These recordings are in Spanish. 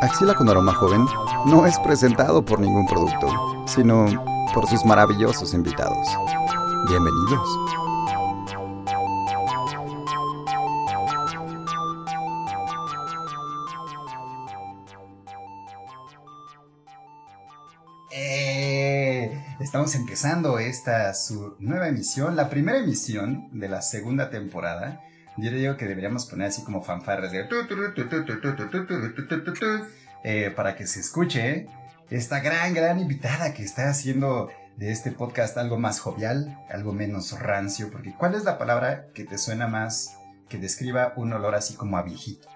Axila con aroma joven no es presentado por ningún producto, sino por sus maravillosos invitados. Bienvenidos. Eh, estamos empezando esta su nueva emisión, la primera emisión de la segunda temporada. Yo le digo que deberíamos poner así como fanfarras de eh, para que se escuche esta gran, gran invitada que está haciendo de este podcast algo más jovial, algo menos rancio, porque ¿cuál es la palabra que te suena más que describa un olor así como a viejito?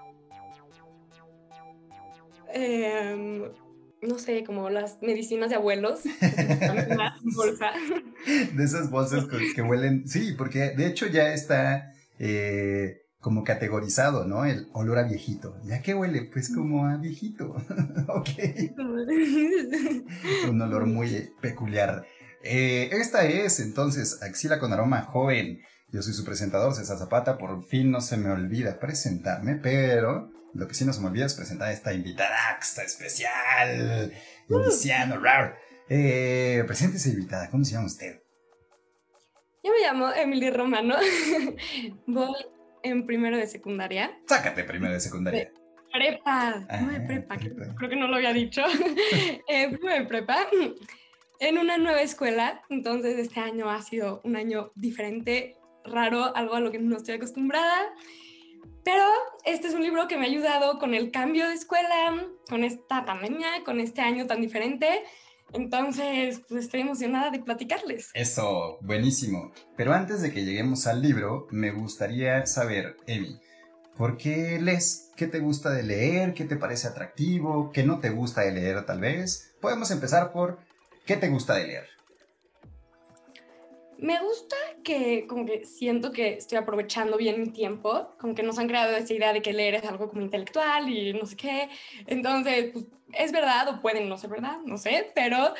Eh, no sé, como las medicinas de abuelos. bolsa. De esas bolsas que huelen, sí, porque de hecho ya está eh, como categorizado, ¿no? El olor a viejito. ¿Ya qué huele? Pues como a viejito. ok. Un olor muy peculiar. Eh, esta es entonces Axila con aroma joven. Yo soy su presentador, César Zapata. Por fin no se me olvida presentarme, pero lo que sí no se me olvida es presentar a esta invitada especial. Iniciando, rar. Eh, preséntese, invitada. ¿Cómo se llama usted? Yo me llamo Emily Romano. Voy en primero de secundaria. Sácate primero de secundaria. prepa. no de prepa, creo que no lo había dicho. eh, primero de prepa. En una nueva escuela. Entonces, este año ha sido un año diferente, raro, algo a lo que no estoy acostumbrada. Pero este es un libro que me ha ayudado con el cambio de escuela, con esta pandemia, con este año tan diferente. Entonces, pues estoy emocionada de platicarles. Eso, buenísimo. Pero antes de que lleguemos al libro, me gustaría saber, Emi, ¿por qué lees? ¿Qué te gusta de leer? ¿Qué te parece atractivo? ¿Qué no te gusta de leer tal vez? Podemos empezar por ¿qué te gusta de leer? Me gusta que como que siento que estoy aprovechando bien mi tiempo, como que nos han creado esa idea de que leer es algo como intelectual y no sé qué. Entonces, pues, es verdad o pueden no ser verdad, no sé, pero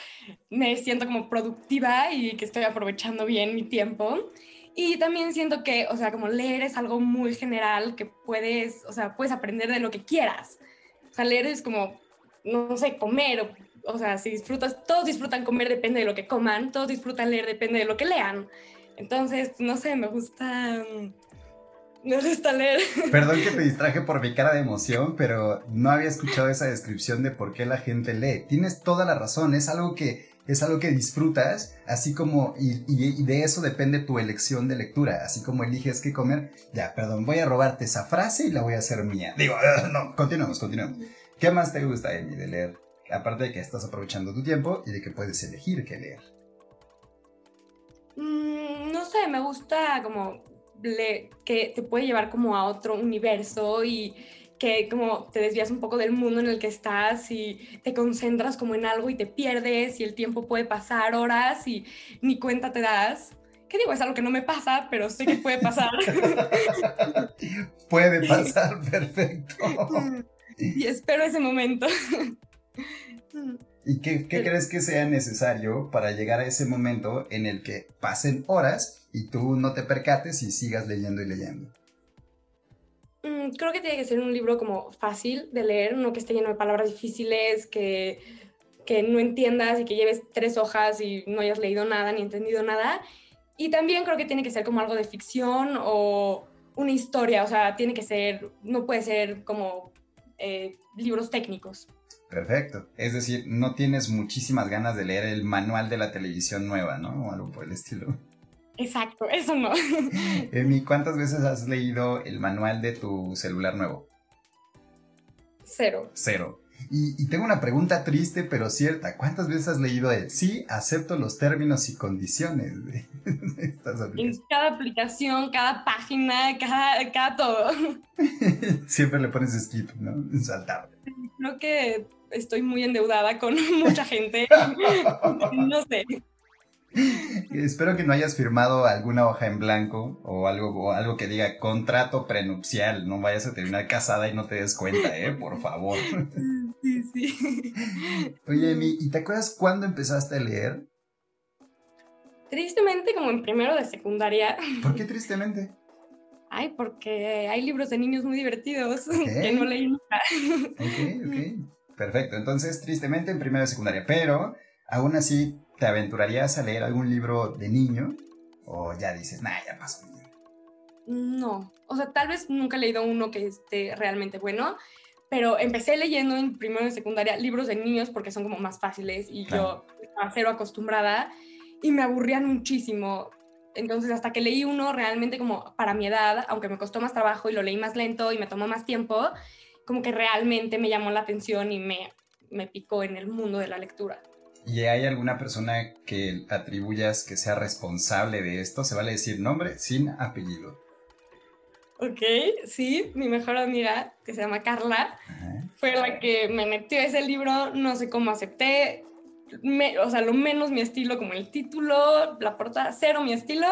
me siento como productiva y que estoy aprovechando bien mi tiempo. Y también siento que, o sea, como leer es algo muy general que puedes, o sea, puedes aprender de lo que quieras. O sea, leer es como, no sé, comer o o sea, si disfrutas, todos disfrutan comer, depende de lo que coman, todos disfrutan leer, depende de lo que lean. Entonces, no sé, me gusta... Me gusta leer. Perdón que te distraje por mi cara de emoción, pero no había escuchado esa descripción de por qué la gente lee. Tienes toda la razón, es algo que es algo que disfrutas, así como, y, y, de eso depende tu elección de lectura, así como eliges qué comer. Ya, perdón, voy a robarte esa frase y la voy a hacer mía. Digo, no, continuemos, continuemos. ¿Qué más te gusta, Amy, de leer? Aparte de que estás aprovechando tu tiempo y de que puedes elegir qué leer. Mm, no sé, me gusta como que te puede llevar como a otro universo y que como te desvías un poco del mundo en el que estás y te concentras como en algo y te pierdes y el tiempo puede pasar horas y ni cuenta te das. ¿Qué digo? Es algo que no me pasa, pero sé que puede pasar. puede pasar, perfecto. y espero ese momento. ¿Y qué, crees que sea necesario para llegar a ese momento en el que pasen horas y tú no te percates y sigas leyendo y leyendo? Mm, creo que tiene que ser un libro como fácil de leer, no que esté lleno de palabras difíciles, que, que no entiendas y que lleves tres hojas y no hayas leído nada ni entendido nada. Y también creo que tiene que ser como algo de ficción o una historia, o sea, tiene que ser, no puede ser como eh, libros técnicos. Perfecto. Es decir, no tienes muchísimas ganas de leer el manual de la televisión nueva, ¿no? O algo por el estilo. Exacto, eso no. Emi, ¿cuántas veces has leído el manual de tu celular nuevo? Cero. Cero. Y, tengo una pregunta triste pero cierta. ¿Cuántas veces has leído el sí, acepto los términos y condiciones de estas aplicaciones? En cada aplicación, cada página, cada, cada todo. Siempre le pones skip, ¿no? Saltar. Creo que estoy muy endeudada con mucha gente. no sé. Espero que no hayas firmado alguna hoja en blanco o algo, algo que diga contrato prenupcial. No vayas a terminar casada y no te des cuenta, ¿eh? Por favor. Sí, sí. Oye, Emi, ¿y te acuerdas cuándo empezaste a leer? Tristemente, como en primero de secundaria. ¿Por qué tristemente? Ay, porque hay libros de niños muy divertidos que no leí nunca. Ok, ok. Perfecto. Entonces, tristemente en primero de secundaria. Pero, aún así, ¿te aventurarías a leer algún libro de niño? ¿O ya dices, nah, ya pasó? No. O sea, tal vez nunca he leído uno que esté realmente bueno. Pero empecé leyendo en primero de secundaria libros de niños porque son como más fáciles y yo estaba cero acostumbrada y me aburrían muchísimo entonces, hasta que leí uno realmente como para mi edad, aunque me costó más trabajo y lo leí más lento y me tomó más tiempo, como que realmente me llamó la atención y me, me picó en el mundo de la lectura. ¿Y hay alguna persona que atribuyas que sea responsable de esto? Se vale decir nombre sin apellido. Ok, sí, mi mejor amiga, que se llama Carla, fue la que me metió ese libro, no sé cómo acepté, o sea, lo menos mi estilo, como el título, la portada, cero mi estilo,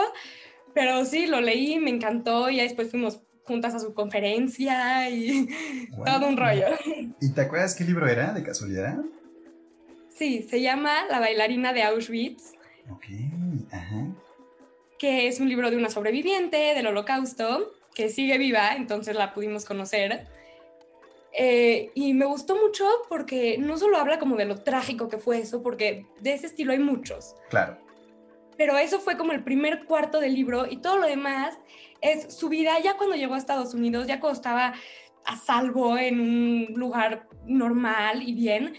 pero sí, lo leí, me encantó y después fuimos juntas a su conferencia y todo un rollo. ¿Y te acuerdas qué libro era, de casualidad? Sí, se llama La bailarina de Auschwitz. Ok, ajá. Que es un libro de una sobreviviente del holocausto que sigue viva, entonces la pudimos conocer. Eh, y me gustó mucho porque no solo habla como de lo trágico que fue eso, porque de ese estilo hay muchos. Claro. Pero eso fue como el primer cuarto del libro y todo lo demás es su vida ya cuando llegó a Estados Unidos, ya cuando estaba a salvo en un lugar normal y bien,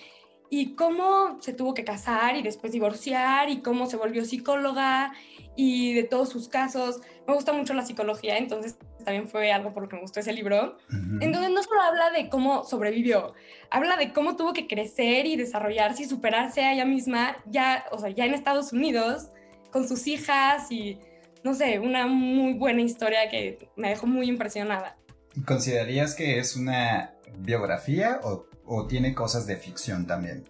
y cómo se tuvo que casar y después divorciar y cómo se volvió psicóloga y de todos sus casos. Me gusta mucho la psicología, entonces también fue algo por lo que me gustó ese libro. Entonces no solo habla de cómo sobrevivió, habla de cómo tuvo que crecer y desarrollarse y superarse a ella misma ya, o sea, ya en Estados Unidos con sus hijas y no sé, una muy buena historia que me dejó muy impresionada. ¿Considerarías que es una biografía o, o tiene cosas de ficción también?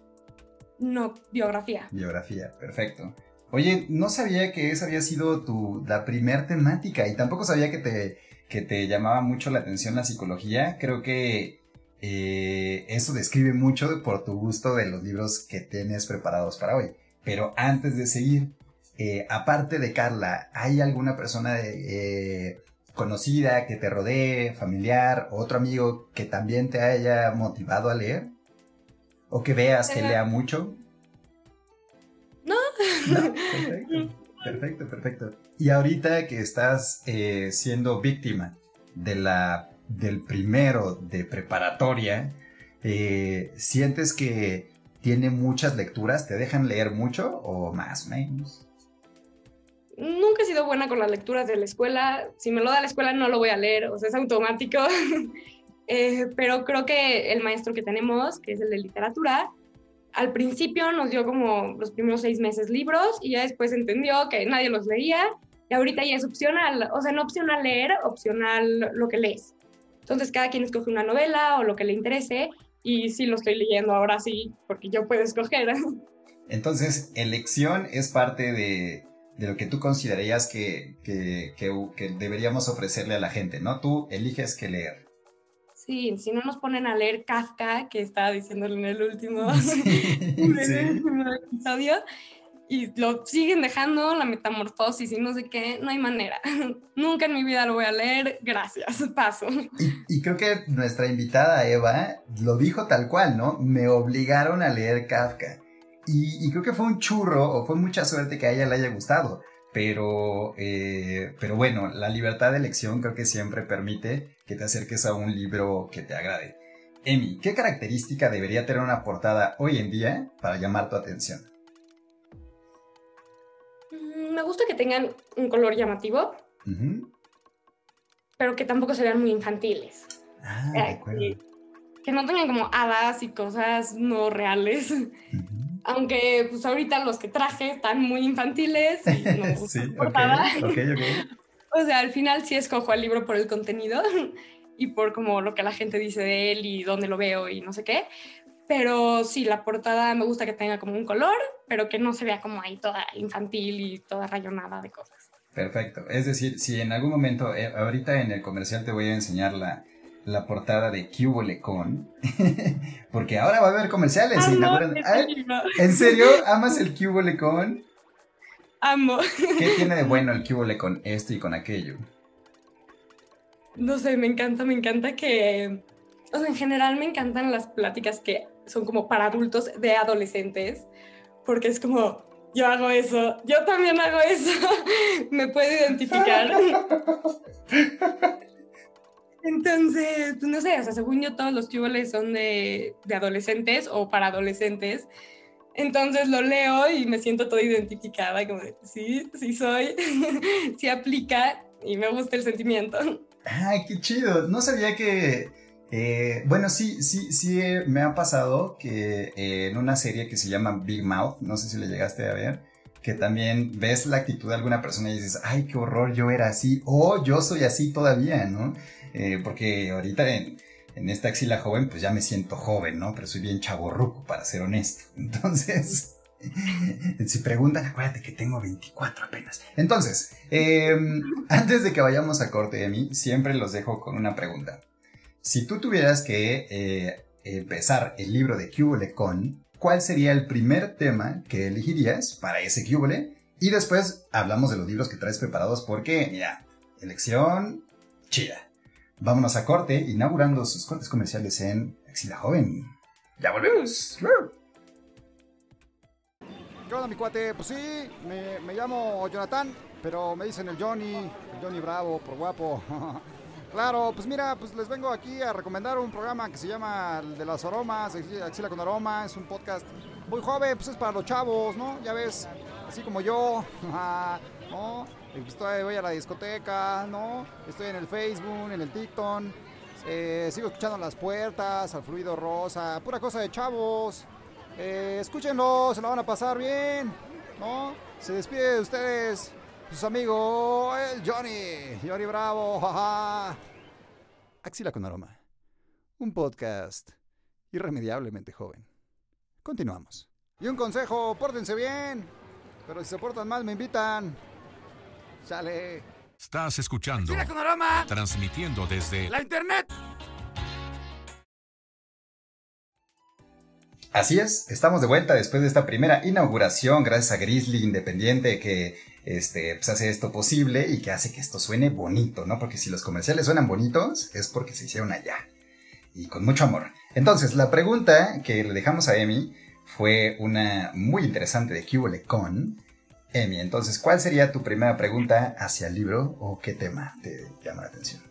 No, biografía. Biografía, perfecto. Oye, no sabía que esa había sido tu, la primer temática y tampoco sabía que te, que te llamaba mucho la atención la psicología. Creo que eh, eso describe mucho por tu gusto de los libros que tienes preparados para hoy. Pero antes de seguir, eh, aparte de Carla, ¿hay alguna persona eh, conocida que te rodee, familiar, o otro amigo que también te haya motivado a leer? ¿O que veas que lea mucho? No. perfecto, perfecto, perfecto. Y ahorita que estás eh, siendo víctima de la, del primero de preparatoria, eh, ¿sientes que tiene muchas lecturas? ¿Te dejan leer mucho o más o menos? Nunca he sido buena con las lecturas de la escuela. Si me lo da la escuela no lo voy a leer, o sea, es automático. Eh, pero creo que el maestro que tenemos, que es el de literatura, al principio nos dio como los primeros seis meses libros y ya después entendió que nadie los leía y ahorita ya es opcional, o sea, no opcional leer, opcional lo que lees. Entonces cada quien escoge una novela o lo que le interese y sí lo estoy leyendo ahora sí, porque yo puedo escoger. Entonces, elección es parte de, de lo que tú considerarías que, que, que, que deberíamos ofrecerle a la gente, ¿no? Tú eliges qué leer. Sí, si no nos ponen a leer Kafka, que estaba diciéndolo en el último, episodio, y lo siguen dejando, la metamorfosis y no sé qué, no hay manera. Nunca en mi vida lo voy a leer, gracias, paso. Y, creo que nuestra invitada Eva lo dijo tal cual, ¿no? Me obligaron a leer Kafka. Y, y creo que fue un churro, o fue mucha suerte que a ella le haya gustado pero, eh, pero bueno, la libertad de elección creo que siempre permite que te acerques a un libro que te agrade. Emi, ¿qué característica debería tener una portada hoy en día para llamar tu atención? Mm, me gusta que tengan un color llamativo, pero que tampoco se vean muy infantiles. Ah, de eh, acuerdo. Que, no tengan como hadas y cosas no reales. Aunque pues ahorita los que traje están muy infantiles y no sí, okay, O sea, al final sí escojo el libro por el contenido y por como lo que la gente dice de él y dónde lo veo y no sé qué. Pero sí, la portada me gusta que tenga como un color, pero que no se vea como ahí toda infantil y toda rayonada de cosas. Perfecto. Es decir, si en algún momento, eh, ahorita en el comercial te voy a enseñar la, la portada de Cubole Con, porque ahora va a haber comerciales. ¿En serio? ¿Amas el Cubole Con? Amo. ¿Qué tiene de bueno el Cubole con esto y con aquello? no sé, me encanta, me encanta que, o sea, en general me encantan las pláticas que son como para adultos de adolescentes, porque es como, yo hago eso, yo también hago eso, me puedo identificar. Entonces, pues, no sé, o sea, según yo todos los tuboles son de, de adolescentes o para adolescentes. Entonces lo leo y me siento toda identificada, como de, sí, sí soy, sí aplica y me gusta el sentimiento. Ay, qué chido. No sabía que... Eh, bueno, sí, sí, sí eh, me ha pasado que eh, en una serie que se llama Big Mouth, no sé si le llegaste a ver, que también ves la actitud de alguna persona y dices, ay, qué horror, yo era así, o yo soy así todavía, ¿no? Porque ahorita en, en esta axila joven, pues ya me siento joven, ¿no? Pero soy bien chaborruco, para ser honesto. Entonces, si preguntan, acuérdate que tengo 24 apenas. Entonces, em, antes de que vayamos a corte de mí, siempre los dejo con una pregunta. Si tú tuvieras que eh, empezar el libro de Cubole con, ¿cuál sería el primer tema que elegirías para ese Cubole? Y después hablamos de los libros que traes preparados porque, mira, elección chida. Vámonos a corte, inaugurando sus cortes comerciales en Axila Joven. Ya volvemos. ¿Qué onda, mi cuate? Pues sí, me, llamo Jonathan, pero me dicen el Johnny, el Johnny Bravo, por guapo. Claro, pues mira, pues les vengo aquí a recomendar un programa que se llama El de las Aromas, Axila con Aroma, es un podcast muy joven, pues es para los chavos, ¿no? Ya ves, así como yo, ¿no? Estoy, voy a la discoteca, ¿no? Estoy en el Facebook, en el TikTok, eh, sigo escuchando las puertas, al fluido rosa, pura cosa de chavos. Eh, escúchenlo, se la van a pasar bien, ¿no? Se despide de ustedes sus amigos, el Johnny, Johnny Bravo, jaja. Axila con aroma. Un podcast irremediablemente joven. Continuamos. Y un consejo, pórtense bien. Pero si se portan mal, me invitan. Sale. Estás escuchando. Con aroma. Transmitiendo desde La internet. Así es, estamos de vuelta después de esta primera inauguración, gracias a Grizzly Independiente que este, pues hace esto posible y que hace que esto suene bonito, ¿no? Porque si los comerciales suenan bonitos es porque se hicieron allá y con mucho amor. Entonces, la pregunta que le dejamos a Emi fue una muy interesante de Cubole con Emi. Entonces, ¿cuál sería tu primera pregunta hacia el libro o qué tema te llama la atención?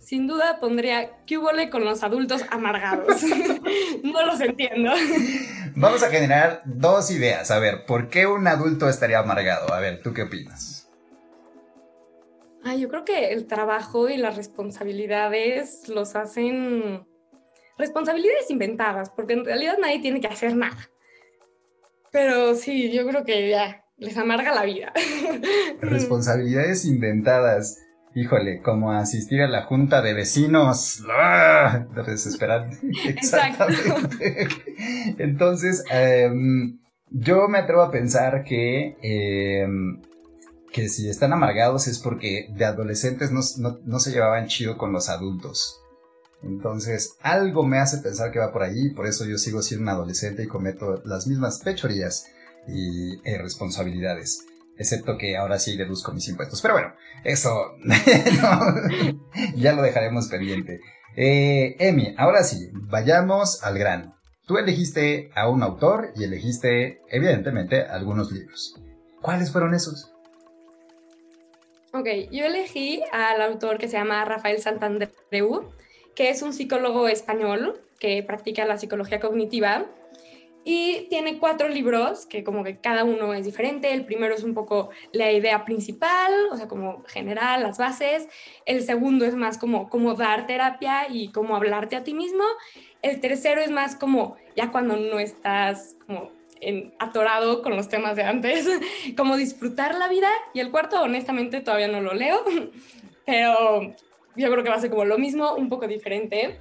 Sin duda pondría ¿qué con los adultos amargados? no los entiendo. Vamos a generar dos ideas. A ver, ¿por qué un adulto estaría amargado? A ver, ¿tú qué opinas? Ay, yo creo que el trabajo y las responsabilidades los hacen responsabilidades inventadas, porque en realidad nadie tiene que hacer nada. Pero sí, yo creo que ya les amarga la vida. Responsabilidades inventadas. Híjole, como asistir a la junta de vecinos. ¡Ah! Desesperante. Exactamente. Entonces, em, yo me atrevo a pensar que, em, que si están amargados es porque de adolescentes no, no, se llevaban chido con los adultos. Entonces, algo me hace pensar que va por ahí, por eso yo sigo siendo un adolescente y cometo las mismas pechorías y irresponsabilidades excepto que ahora sí deduzco mis impuestos. Pero bueno, eso ya lo dejaremos pendiente. Eh, Emi, ahora sí, vayamos al grano. Tú elegiste a un autor y elegiste, evidentemente, algunos libros. ¿Cuáles fueron esos? Ok, yo elegí al autor que se llama Rafael Santandreu, que es un psicólogo español que practica la psicología cognitiva y tiene cuatro libros que como que cada uno es diferente. El primero es un poco la idea principal, o sea, como general, las bases. El segundo es más como cómo dar terapia y cómo hablarte a ti mismo. El tercero es más como ya cuando no estás como en, atorado con los temas de antes, como disfrutar la vida. Y el cuarto, honestamente, todavía no lo leo, pero yo creo que va a ser como lo mismo, un poco diferente.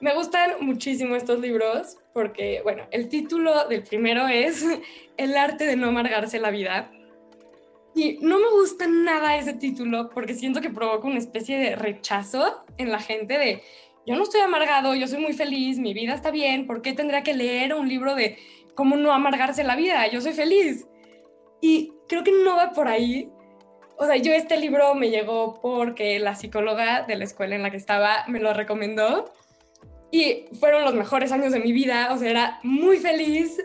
Me gustan muchísimo estos libros porque, bueno, el título del primero es El arte de no amargarse la vida. Y no me gusta nada ese título porque siento que provoca una especie de rechazo en la gente de, yo no estoy amargado, yo soy muy feliz, mi vida está bien, ¿por qué tendría que leer un libro de cómo no amargarse la vida? Yo soy feliz. Y creo que no va por ahí, o sea, yo este libro me llegó porque la psicóloga de la escuela en la que estaba me lo recomendó y fueron los mejores años de mi vida, o sea, era muy feliz.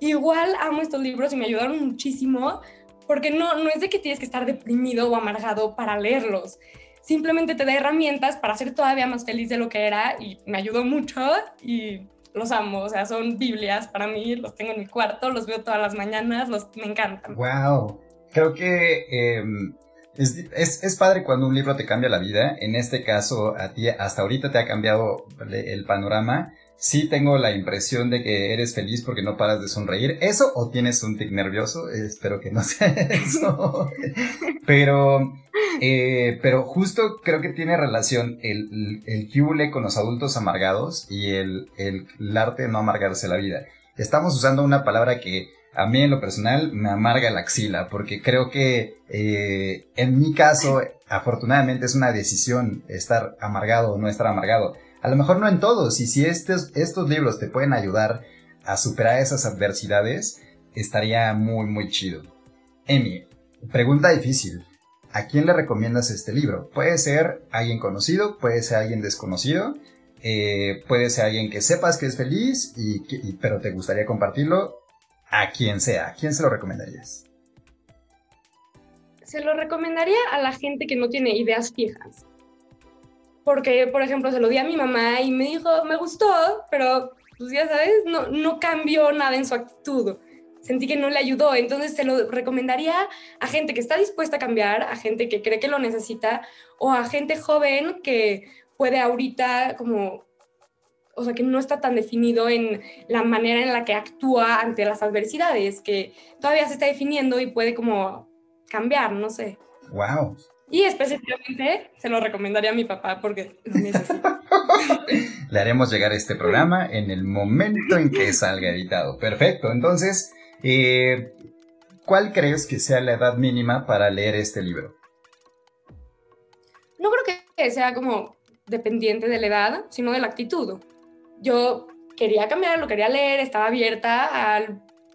Igual amo estos libros y me ayudaron muchísimo porque no, no es de que tienes que estar deprimido o amargado para leerlos. Simplemente te da herramientas para ser todavía más feliz de lo que era y me ayudó mucho y los amo, o sea, son Biblias para mí, los tengo en mi cuarto, los veo todas las mañanas, los, me encantan. Wow, creo que em, es, es, padre cuando un libro te cambia la vida, en este caso a ti hasta ahorita te ha cambiado el panorama, sí tengo la impresión de que eres feliz porque no paras de sonreír. ¿Eso o tienes un tic nervioso? Espero que no sea eso. pero, eh, pero justo creo que tiene relación el, el, el con los adultos amargados y el, el, el arte de no amargarse la vida. Estamos usando una palabra que a mí en lo personal me amarga la axila, porque creo que eh, en mi caso, afortunadamente es una decisión estar amargado o no estar amargado. A lo mejor no en todos, y si estos, estos libros te pueden ayudar a superar esas adversidades, estaría muy, muy chido. Emi, pregunta difícil. ¿A quién le recomiendas este libro? Puede ser alguien conocido, puede ser alguien desconocido, eh, puede ser alguien que sepas que es feliz, y, pero te gustaría compartirlo. A quien sea, ¿a quién se lo recomendarías? Se lo recomendaría a la gente que no tiene ideas fijas porque, por ejemplo, se lo di a mi mamá y me dijo, me gustó, pero, pues ya sabes, no, no cambió nada en su actitud. Sentí que no le ayudó, entonces se lo recomendaría a gente que está dispuesta a cambiar, a gente que cree que lo necesita, o a gente joven que puede ahorita como o sea, que no está tan definido en la manera en la que actúa ante las adversidades, que todavía se está definiendo y puede como cambiar, no sé. Wow. Y específicamente se lo recomendaría a mi papá porque lo necesita. Le haremos llegar este programa en el momento en que salga editado. Perfecto. Entonces, eh, ¿cuál crees que sea la edad mínima para leer este libro? No creo que sea como dependiente de la edad, sino de la actitud. Yo quería cambiar, lo quería leer, estaba abierta a,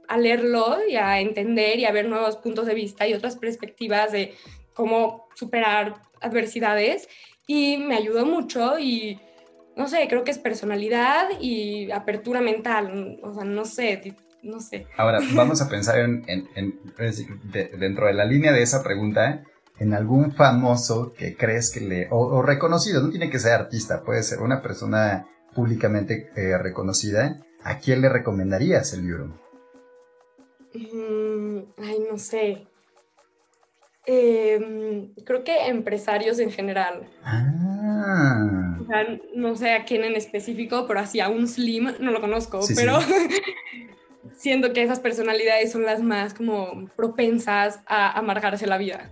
a leerlo y a entender y a ver nuevos puntos de vista y otras perspectivas de cómo superar adversidades y me ayudó mucho y no sé, creo que es personalidad y apertura mental, o sea, no sé, no sé. Ahora, vamos a pensar en, dentro de la línea de esa pregunta, en algún famoso que crees que le, o, reconocido, no tiene que ser artista, puede ser una persona públicamente eh, reconocida, ¿a quién le recomendarías el libro? Mm, ay, no sé. Em, creo que empresarios en general. Ah. O sea, no sé a quién en específico, pero así a un Slim no lo conozco, pero siento que esas personalidades son las más como propensas a amargarse la vida.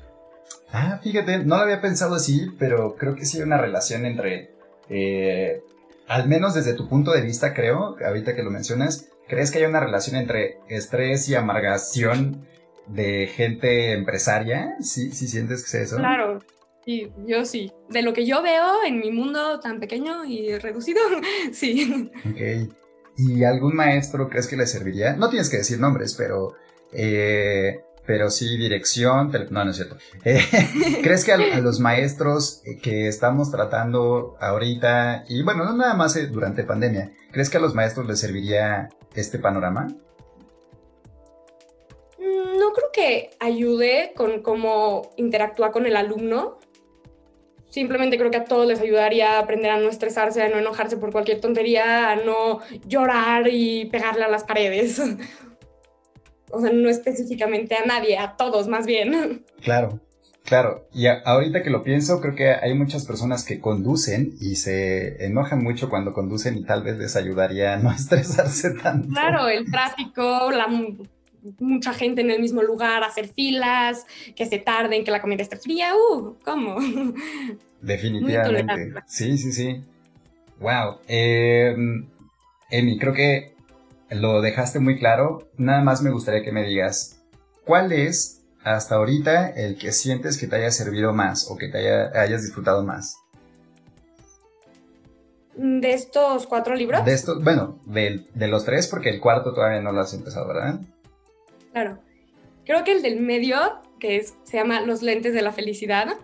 Ah, fíjate, no lo había pensado así, pero creo que sí hay una relación entre, eh, al menos desde tu punto de vista, creo, ahorita que lo mencionas, ¿crees que hay una relación entre estrés y amargación de gente empresaria? ¿Sí, sí sientes que es eso? Claro, sí, yo sí. De lo que yo veo en mi mundo tan pequeño y reducido, sí. Ok. ¿Y algún maestro crees que le serviría? No tienes que decir nombres, pero... Eh, pero sí dirección, no, no es cierto. Eh, ¿Crees que a, los maestros que estamos tratando ahorita, y bueno, no nada más eh, durante pandemia, ¿crees que a los maestros les serviría este panorama? no creo que ayude con cómo interactúa con el alumno. Simplemente creo que a todos les ayudaría a aprender a no estresarse, a no enojarse por cualquier tontería, a no llorar y pegarle a las paredes. O sea, no específicamente a nadie, a todos más bien. Claro, claro. Y ahorita que lo pienso, creo que hay muchas personas que conducen y se enojan mucho cuando conducen y tal vez les ayudaría a no estresarse tanto. Claro, el tráfico, la mucha gente en el mismo lugar, hacer filas, que se tarden, que la comida esté fría, uh, ¿cómo? Definitivamente. Sí, sí, sí. Wow. Em, Emi, creo que lo dejaste muy claro. Nada más me gustaría que me digas, ¿cuál es hasta ahorita el que sientes que te haya servido más o que te hayas disfrutado más? ¿De estos cuatro libros? De estos, bueno, de, de los tres, porque el cuarto todavía no lo has empezado, ¿verdad? Claro. Creo que el del medio que es, se llama Los lentes de la felicidad,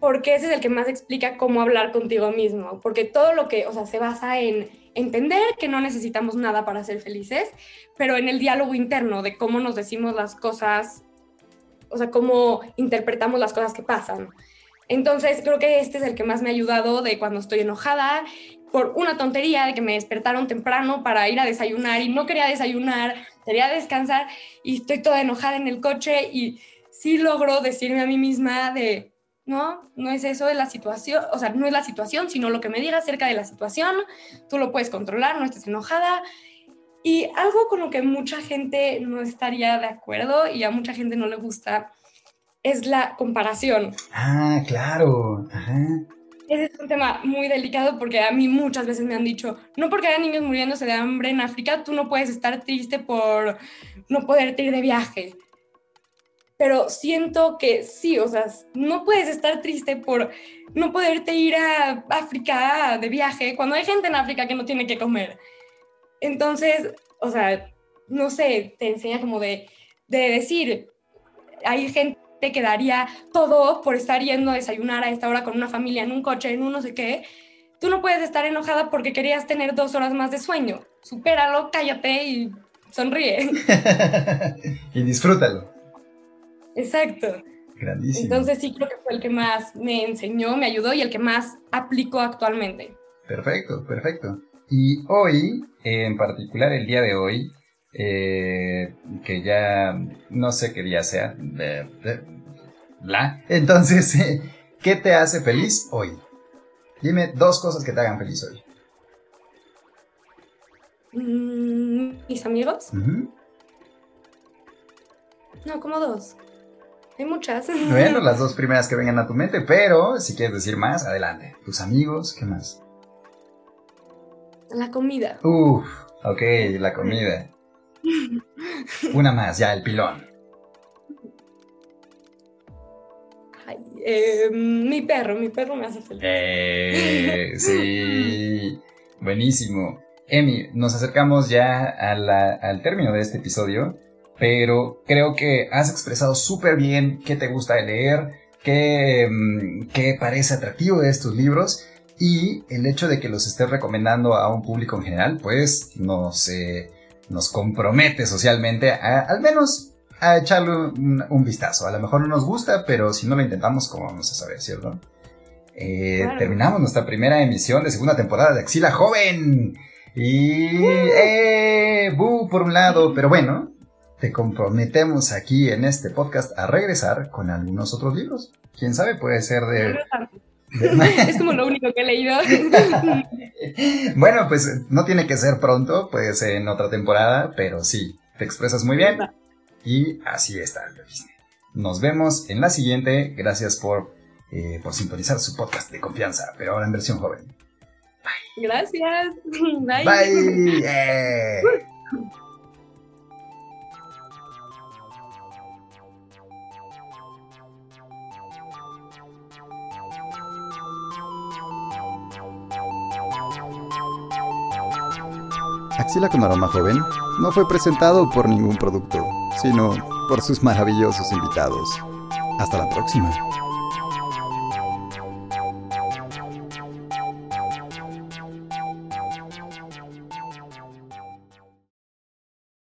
porque ese es el que más explica cómo hablar contigo mismo, porque todo lo que, o sea, se basa en entender que no necesitamos nada para ser felices, pero en el diálogo interno de cómo nos decimos las cosas, o sea, cómo interpretamos las cosas que pasan. Entonces, creo que este es el que más me ha ayudado de cuando estoy enojada por una tontería de que me despertaron temprano para ir a desayunar y no quería desayunar, quería descansar y estoy toda enojada en el coche y sí logro decirme a mí misma de, no, no es eso de la situación, o sea, no es la situación, sino lo que me diga acerca de la situación, tú lo puedes controlar, no estés enojada. Y algo con lo que mucha gente no estaría de acuerdo y a mucha gente no le gusta es la comparación. Ah, claro. Ajá. Ese es un tema muy delicado porque a mí muchas veces me han dicho, no porque haya niños muriéndose de hambre en África, tú no puedes estar triste por no poderte ir de viaje. Pero siento que sí, o sea, no puedes estar triste por no poderte ir a África de viaje cuando hay gente en África que no tiene que comer. Entonces, o sea, no sé, te enseña como de, de decir, hay gente que daría todo por estar yendo a desayunar a esta hora con una familia en un coche, en un no sé qué, tú no puedes estar enojada porque querías tener dos horas más de sueño. Supéralo, cállate y sonríe. y disfrútalo. Exacto. Grandísimo. Entonces sí creo que fue el que más me enseñó, me ayudó y el que más aplico actualmente. Perfecto, perfecto. Y hoy, en particular el día de hoy, eh, que ya no sé qué día sea, bla. Entonces, ¿qué te hace feliz hoy? Dime dos cosas que te hagan feliz hoy. Mm, ¿Mis amigos? No, como dos. Hay muchas. Bueno, las dos primeras que vengan a tu mente, pero si quieres decir más, adelante. Tus amigos, ¿qué más? La comida. Uf, ok, la comida. Una más, ya, el pilón. Ay, eh, mi perro, mi perro me hace feliz. Eh, sí, buenísimo. Emi, nos acercamos ya al término de este episodio, pero creo que has expresado súper bien qué te gusta de leer, qué, mm, qué parece atractivo de estos libros y el hecho de que los estés recomendando a un público en general, pues nos, eh, nos compromete socialmente a, al menos a echarle un, vistazo. A lo mejor no nos gusta, pero si no lo intentamos, ¿cómo vamos a saber, cierto? Eh, terminamos nuestra primera emisión de segunda temporada de Axila Joven. Y... Eh, por un lado, pero bueno, te comprometemos aquí en este podcast a regresar con algunos otros libros. Quién sabe, puede ser de... es como lo único que he leído. bueno, pues no tiene que ser pronto, puede ser en otra temporada, pero sí, te expresas muy bien. Y así está, Nos vemos en la siguiente. Gracias por, eh, por sintonizar su podcast de confianza, pero ahora en versión joven. Bye. Gracias. Bye. Bye. Axila con aroma joven no fue presentado por ningún producto, sino por sus maravillosos invitados. Hasta la próxima.